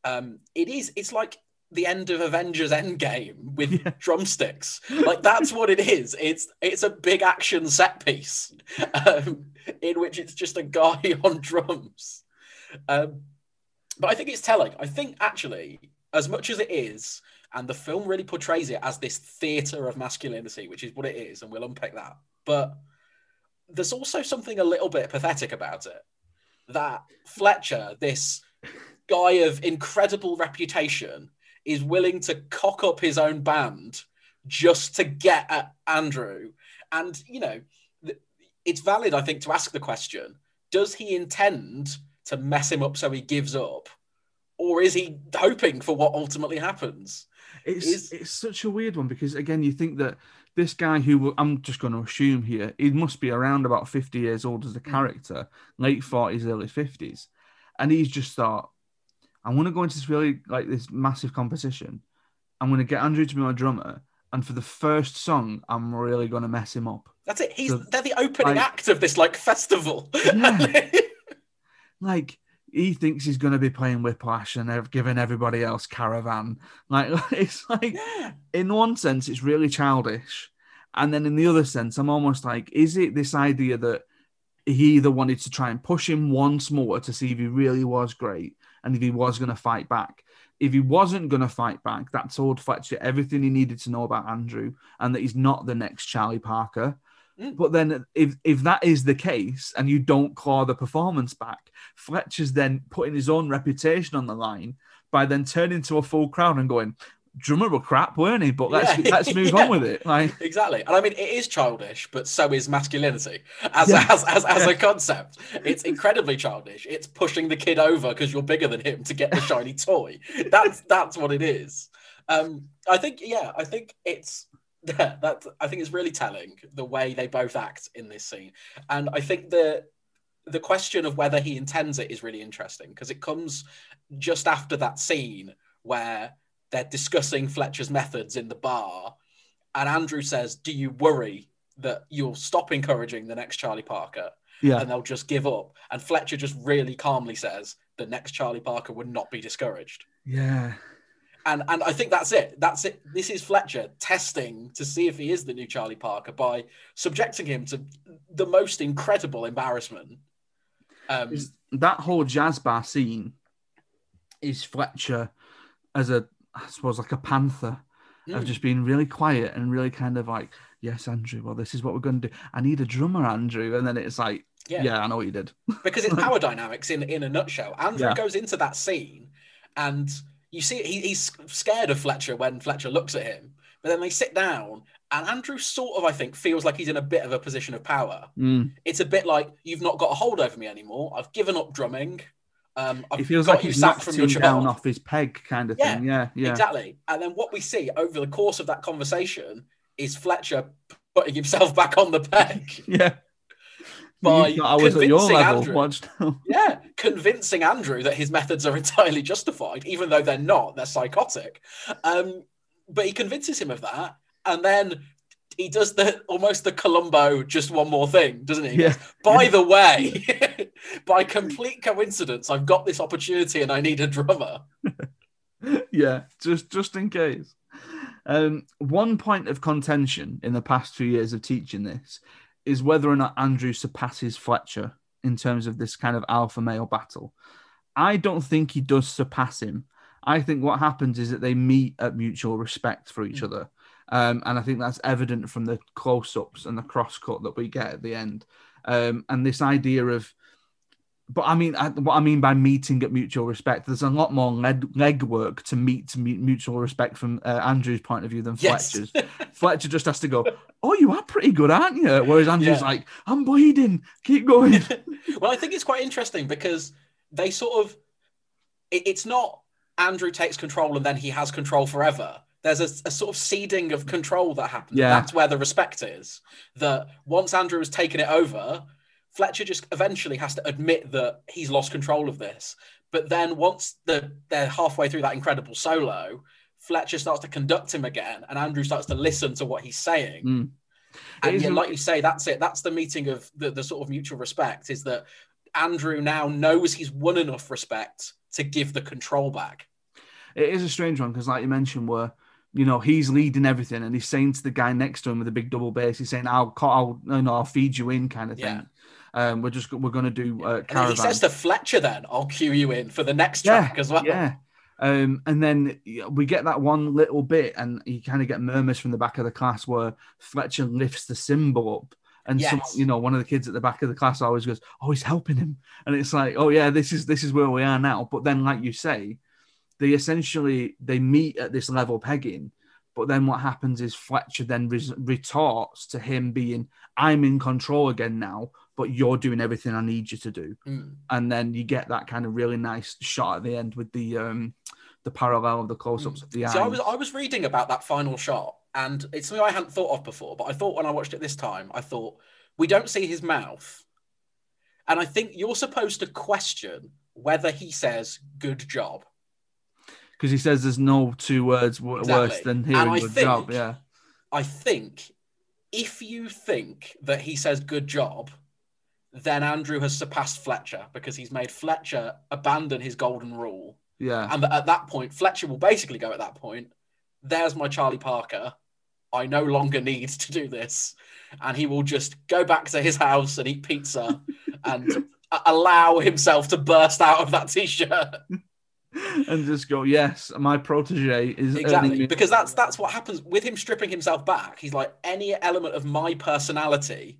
Um, it is. It's like the end of Avengers Endgame with Yeah. drumsticks. Like that's what it is. It's it's a big action set piece um, in which it's just a guy on drums. Um, but I think it's telling. I think actually, as much as it is, and the film really portrays it as this theater of masculinity, which is what it is, and we'll unpick that. But there's also something a little bit pathetic about it. That Fletcher, this guy of incredible reputation, is willing to cock up his own band just to get at Andrew. And, you know, it's valid, I think, to ask the question does he intend to mess him up so he gives up? Or is he hoping for what ultimately happens? It's it's such a weird one because again, you think that this guy who I'm just going to assume here, he must be around about 50 years old as a hmm. character, late 40s, early 50s, and he's just thought, I'm going to go into this really like this massive competition. I'm going to get Andrew to be my drummer, and for the first song, I'm really going to mess him up. That's it. He's So, they're the opening act of this like festival. Yeah. Like he thinks he's going to be playing Whiplash and giving everybody else Caravan. Like it's like in one sense, it's really childish. And then in the other sense, I'm almost like, is it this idea that he either wanted to try and push him once more to see if he really was great and if he was going to fight back? If he wasn't going to fight back, that told Fletcher everything he needed to know about Andrew and that he's not the next Charlie Parker. Mm. But then, if if that is the case and you don't claw the performance back, Fletcher's then putting his own reputation on the line by then turning to a full crowd and going, drummer were crap, weren't he? But let's Yeah. let's move Yeah. on with it. Like, Exactly. And I mean, it is childish, but so is masculinity as, Yeah. as, as, as a concept. It's incredibly childish. It's pushing the kid over because you're bigger than him to get the shiny toy. That's that's what it is. Um, I think, yeah, I think it's yeah, that I think it's really telling the way they both act in this scene. And I think the the question of whether he intends it is really interesting because it comes just after that scene where they're discussing Fletcher's methods in the bar and Andrew says, Do you worry that you'll stop encouraging the next Charlie Parker yeah, and they'll just give up? And Fletcher just really calmly says, The next Charlie Parker would not be discouraged. yeah, And and I think that's it. That's it. This is Fletcher testing to see if he is the new Charlie Parker by subjecting him to the most incredible embarrassment. Um, that whole jazz bar scene is Fletcher as a, I suppose, like a panther of mm, just being really quiet and really kind of like, yes, Andrew, well, this is what we're going to do. I need a drummer, Andrew. And then it's like, yeah. yeah, I know what you did. because it's power dynamics in in a nutshell. Andrew Yeah. goes into that scene, and you see he, he's scared of Fletcher when Fletcher looks at him. But then they sit down, and Andrew sort of, I think, feels like he's in a bit of a position of power. Mm. It's a bit like you've not got a hold over me anymore. I've given up drumming. Um, I've It feels like he's knocked from your down off his peg kind of Yeah, thing. Yeah, yeah. Exactly. And then what we see over the course of that conversation is Fletcher putting himself back on the peg. Yeah. By I was at your convincing level. Andrew. Watch now. Yeah, convincing Andrew that his methods are entirely justified, even though they're not, they're psychotic. Um, but he convinces him of that, and then he does the almost the Columbo just one more thing, doesn't he? He Yeah. goes, By the way, by complete coincidence, I've got this opportunity and I need a drummer. yeah, just just in case. Um, one point of contention in the past few years of teaching this is whether or not Andrew surpasses Fletcher in terms of this kind of alpha male battle. I don't think he does surpass him. I think what happens is that they meet at mutual respect for each Mm. other. Um, and I think that's evident from the close ups and the cross cut that we get at the end. Um, and this idea of, but I mean, I, what I mean by meeting at mutual respect, there's a lot more leg, leg work to meet mutual respect from uh, Andrew's point of view than Yes. Fletcher's. Fletcher just has to go, Oh, you are pretty good, aren't you? Whereas Andrew's Yeah. like, I'm bleeding, keep going. well, I think it's quite interesting because they sort of, it, it's not Andrew takes control and then he has control forever. There's a, a sort of ceding of control that happens. Yeah. That's where the respect is. That once Andrew has taken it over, Fletcher just eventually has to admit that he's lost control of this. But then once the, they're halfway through that incredible solo, Fletcher starts to conduct him again, and Andrew starts to listen to what he's saying. Mm. And yeah, like you say, that's it. That's the meeting of the, the sort of mutual respect is that Andrew now knows he's won enough respect to give the control back. it is a strange one because, like you mentioned, where you know he's leading everything and he's saying to the guy next to him with a big double bass, he's saying, "I'll, I'll, you know, I'll feed you in," kind of thing. Yeah. Um, we're just we're gonna do uh, And caravan. he says to Fletcher, then, I'll cue you in for the next Yeah, track as well. Yeah. Um, and then we get that one little bit, and you kind of get murmurs from the back of the class where Fletcher lifts the cymbal up. And some, you know, one of the kids at the back of the class always goes, "Oh, he's helping him," and it's like, "Oh yeah, this is this is where we are now." But then, like you say, they essentially they meet at this level pegging. But then what happens is Fletcher then retorts to him being, "I'm in control again now, but you're doing everything I need you to do." Mm. and then you get that kind of really nice shot at the end with the um the parallel of the close-ups of the eyes. I was I was reading about that final shot, and it's something I hadn't thought of before. But I thought when I watched it this time, I thought we don't see his mouth, and I think you're supposed to question whether he says "good job." because he says there's no two words w- worse than hearing good think- job. Yeah, I think if you think that he says good job, then Andrew has surpassed Fletcher because he's made Fletcher abandon his golden rule. yeah, And at that point, Fletcher will basically go at that point, there's my Charlie Parker. I no longer need to do this. And he will just go back to his house and eat pizza and allow himself to burst out of that t shirt. and just go, yes, my protege is Exactly, me- because that's that's what happens with him stripping himself back. He's like any element of my personality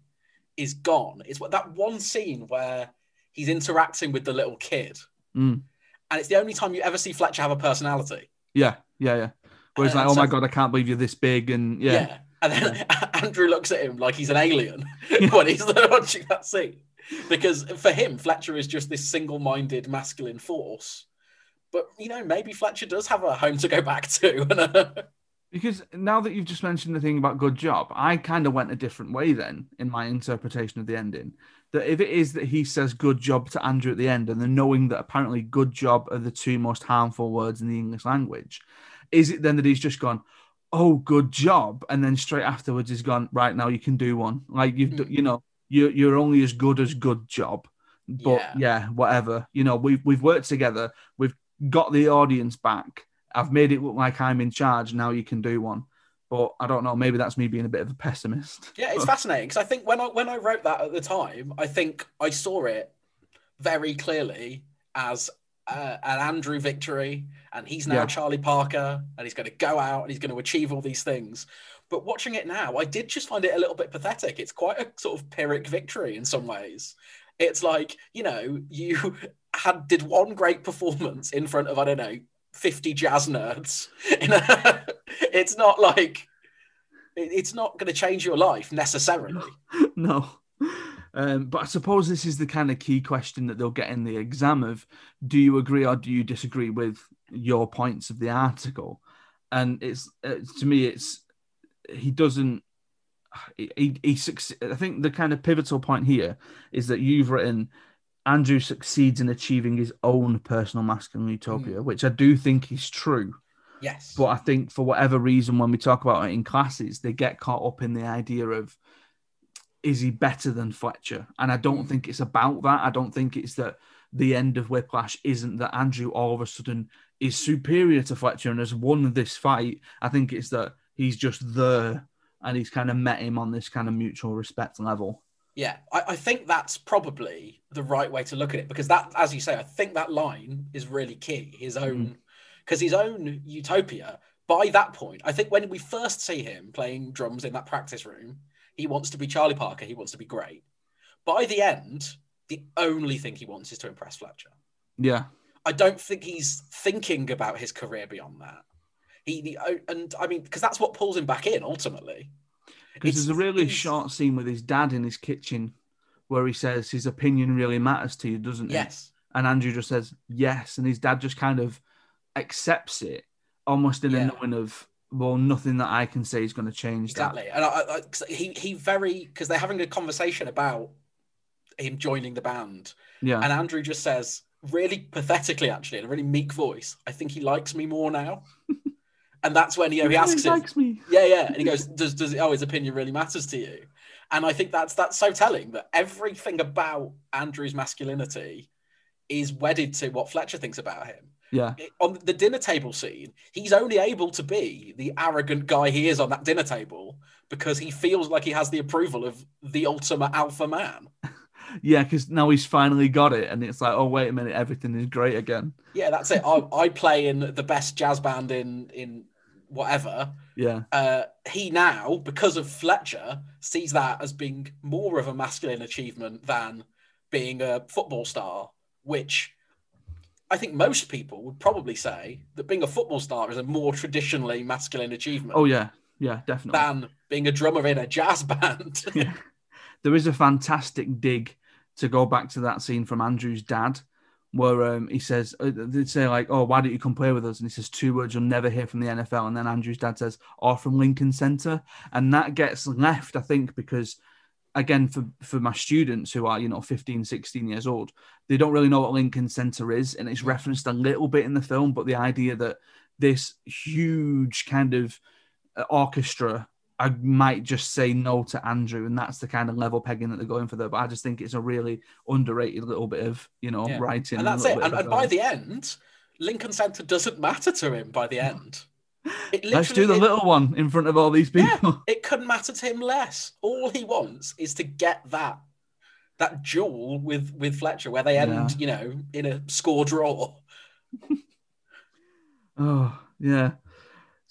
is gone. It's what that one scene where he's interacting with the little kid, Mm. and it's the only time you ever see Fletcher have a personality. yeah, yeah, yeah. Where he's And like, oh so- my god, I can't believe you're this big, and yeah, and then Andrew looks at him like he's an alien when he's watching that scene, because for him, Fletcher is just this single-minded masculine force. But you know, maybe Fletcher does have a home to go back to. Because now that you've just mentioned the thing about good job, I kind of went a different way then in my interpretation of the ending. That if it is that he says good job to Andrew at the end, and then knowing that apparently good job are the two most harmful words in the English language, is it then that he's just gone, oh, good job, and then straight afterwards he's gone, right now you can do one. Like you've, d Hmm. you know, you're you're only as good as good job. But Yeah. yeah, whatever. You know, we've we've worked together. We've got the audience back. I've made it look like I'm in charge. Now you can do one. But I don't know. Maybe that's me being a bit of a pessimist. Yeah, it's fascinating because I think when I when I wrote that at the time, I think I saw it very clearly as uh, an Andrew victory, and he's now Yeah. Charlie Parker, and he's going to go out and he's going to achieve all these things. But watching it now, I did just find it a little bit pathetic. It's quite a sort of pyrrhic victory in some ways. It's like you know you had did one great performance in front of I don't know fifty jazz nerds. It's not like it's not going to change your life necessarily. no. Um, but I suppose this is the kind of key question that they'll get in the exam of do you agree or do you disagree with your points of the article? And it's uh, to me, it's he doesn't. He, he, he I think the kind of pivotal point here is that you've written Andrew succeeds in achieving his own personal masculine utopia, which I do think is true. Yes. But I think for whatever reason, when we talk about it in classes, they get caught up in the idea of is he better than Fletcher? And I don't Mm. think it's about that. I don't think it's that the end of Whiplash isn't that Andrew all of a sudden is superior to Fletcher and has won this fight. I think it's that he's just there and he's kind of met him on this kind of mutual respect level. Yeah, I, I, think that's probably the right way to look at it because that, as you say, I think that line is really key. His own, because mm. his own utopia. By that point, I think when we first see him playing drums in that practice room, he wants to be Charlie Parker. He wants to be great. By the end, the only thing he wants is to impress Fletcher. Yeah, I don't think he's thinking about his career beyond that. He, he and I mean, because that's what pulls him back in ultimately. Because there's a really short scene with his dad in his kitchen where he says his opinion really matters to you, doesn't it? Yes. And Andrew just says yes, and his dad just kind of accepts it, almost in yeah. a knowing of well, nothing that I can say is going to change exactly. That. And I, I, he he very because they're having a conversation about him joining the band. Yeah. And Andrew just says really pathetically, actually, in a really meek voice, "I think he likes me more now." and that's when you know he asks him, me. "Yeah, yeah," and he goes, "Does does oh his opinion really matters to you?" And I think that's that's so telling that everything about Andrew's masculinity is wedded to what Fletcher thinks about him. Yeah. On the dinner table scene, he's only able to be the arrogant guy he is on that dinner table because he feels like he has the approval of the ultimate alpha man. yeah, because now he's finally got it, and it's like, oh wait a minute, everything is great again. Yeah, that's it. I, I play in the best jazz band in in whatever. Yeah. Uh, he now, because of Fletcher, sees that as being more of a masculine achievement than being a football star, which I think most people would probably say that being a football star is a more traditionally masculine achievement. Oh yeah, yeah, definitely. Than being a drummer in a jazz band. yeah. There is a fantastic dig to go back to that scene from Andrew's dad, where um, he says, uh, they say like, "Oh, why don't you come play with us?" And he says two words you'll never hear from the NFL, and then Andrew's dad says, "Or from Lincoln Center," and that gets left, I think, because again for for my students who are you know 15 16 years old they don't really know what lincoln center is. And it's referenced a little bit in the film but the idea that this huge kind of uh, orchestra I might just say no to Andrew, and that's the kind of level pegging that they're going for there. But I just think it's a really underrated little bit of you know yeah. writing, and that's it. And, and by the end, Lincoln Center doesn't matter to him. By the end, let's do the it, little one in front of all these people. Yeah, it couldn't matter to him less. All he wants is to get that that duel with with Fletcher, where they end, yeah. you know, in a score draw. oh yeah.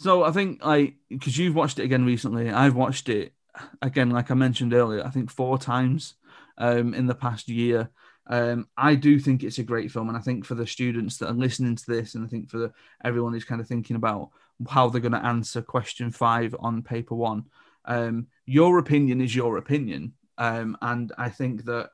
So I think I because you've watched it again recently, I've watched it again, like I mentioned earlier, I think four times um, in the past year. Um, I do think it's a great film, and I think for the students that are listening to this, and I think for the, everyone who's kind of thinking about how they're going to answer question five on paper one, um, your opinion is your opinion, um, and I think that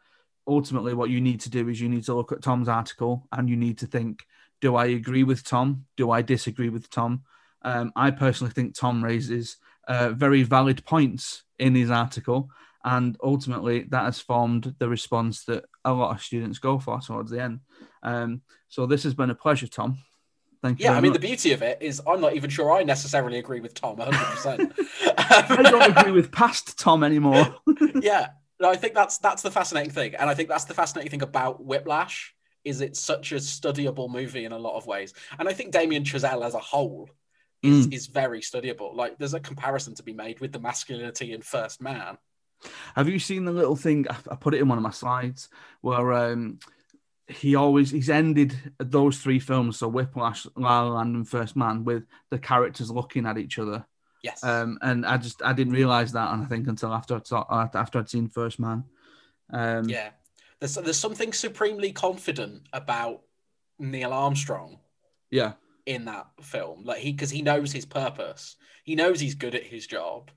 ultimately what you need to do is you need to look at Tom's article and you need to think: Do I agree with Tom? Do I disagree with Tom? Um, I personally think Tom raises uh, very valid points in his article, and ultimately that has formed the response that a lot of students go for towards the end. Um, so this has been a pleasure, Tom. Thank you. Yeah, I mean, much. the beauty of it is I'm not even sure I necessarily agree with Tom 100%. I don't agree with past Tom anymore. yeah, I think that's that's the fascinating thing, and I think that's the fascinating thing about Whiplash is it's such a studyable movie in a lot of ways, and I think Damien Chazelle as a whole is, mm. is very studyable. Like there's a comparison to be made with the masculinity in First Man. Have you seen the little thing? I put it in one of my slides where um, he always he's ended those three films, so Whiplash, La La Land, and First Man, with the characters looking at each other. Yes. Um, and I just I didn't realize that, and I think until after I saw, after I'd seen First Man. Um, yeah, there's there's something supremely confident about Neil Armstrong. Yeah in that film. Like he because he knows his purpose. He knows he's good at his job.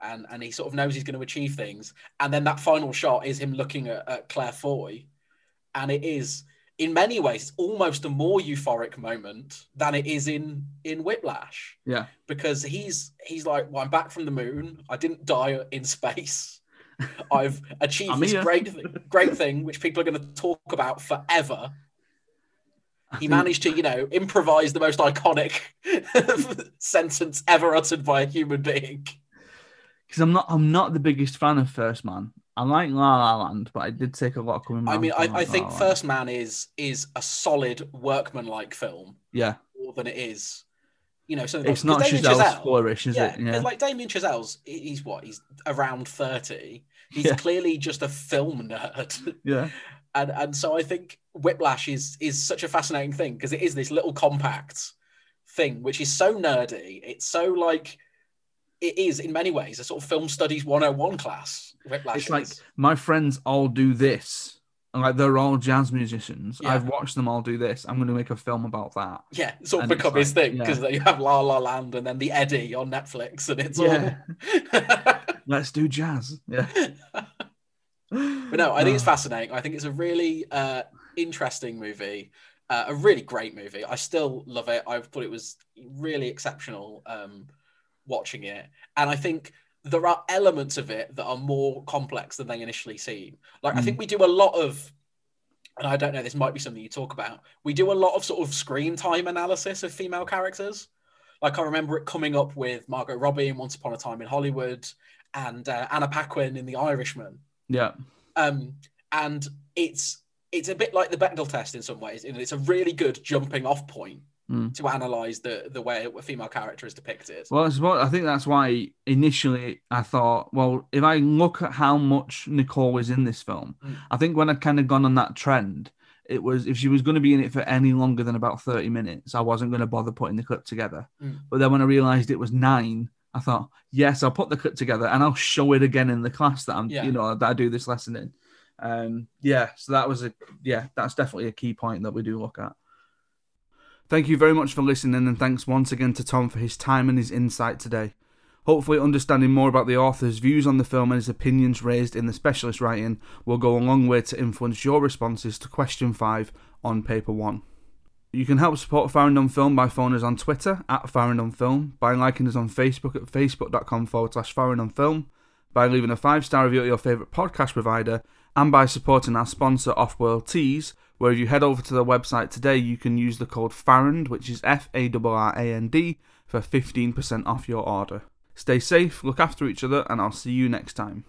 And and he sort of knows he's going to achieve things. And then that final shot is him looking at, at Claire Foy. And it is in many ways almost a more euphoric moment than it is in in Whiplash. Yeah. Because he's he's like, well, I'm back from the moon. I didn't die in space. I've achieved this great great thing which people are going to talk about forever he managed to, you know, improvise the most iconic sentence ever uttered by a human being. Because I'm not, I'm not the biggest fan of First Man. I like La La Land, but I did take a lot coming. I mean, I, like I think La Land. First Man is is a solid workman-like film yeah, more than it is, you know, something. it's like, not Chazelle's Chazelle- flourish, is yeah, it? Yeah, like Damien Chazelle's, he's what? He's around thirty. He's Yeah. clearly just a film nerd, yeah, and and so I think Whiplash is is such a fascinating thing because it is this little compact thing which is so nerdy. It's so like it is in many ways a sort of film studies 101 class. Whiplash it's like my friends all do this. and, Like they're all jazz musicians. Yeah. I've watched them all do this. I'm going to make a film about that. yeah, sort of and it's become his like- thing yeah. because you have La La Land and then the Eddy on Netflix, and it's Yeah. all. Let's do jazz. Yeah. But no, I think it's fascinating. I think it's a really uh, interesting movie, uh, a really great movie. I still love it. I thought it was really exceptional um, watching it, and I think there are elements of it that are more complex than they initially seem. Like I Mm. think we do a lot of. And I don't know, this might be something you talk about. We do a lot of sort of screen time analysis of female characters. Like I remember it coming up with Margot Robbie in Once Upon a Time in Hollywood and uh, Anna Paquin in The Irishman Yeah. um, and it's it's a bit like the Bechdel test in some ways. And it's a really good jumping off point Mm. to analyze the the way a female character is depicted. Well, I I think that's why initially I thought, well, if I look at how much Nicole is in this film, Mm. I think when I'd kind of gone on that trend, it was if she was going to be in it for any longer than about 30 minutes, I wasn't going to bother putting the clip together. Mm. But then when I realized it was nine, I thought, yes, I'll put the clip together and I'll show it again in the class that I'm, Yeah. you know, that I do this lesson in. Um, yeah, so that was a, yeah, that's definitely a key point that we do look at. Thank you very much for listening, and thanks once again to Tom for his time and his insight today. Hopefully, understanding more about the author's views on the film and his opinions raised in the specialist writing will go a long way to influence your responses to question 5 on paper 1. You can help support Farringdon Film by phoning us on Twitter at Farringdon Film, by liking us on Facebook at facebook.com forward slash Farringdon Film, by leaving a five star review at your favourite podcast provider, and by supporting our sponsor Offworld Tees, where if you head over to their website today, you can use the code FARRAND, which is F A R R A N D, for 15% off your order. Stay safe, look after each other, and I'll see you next time.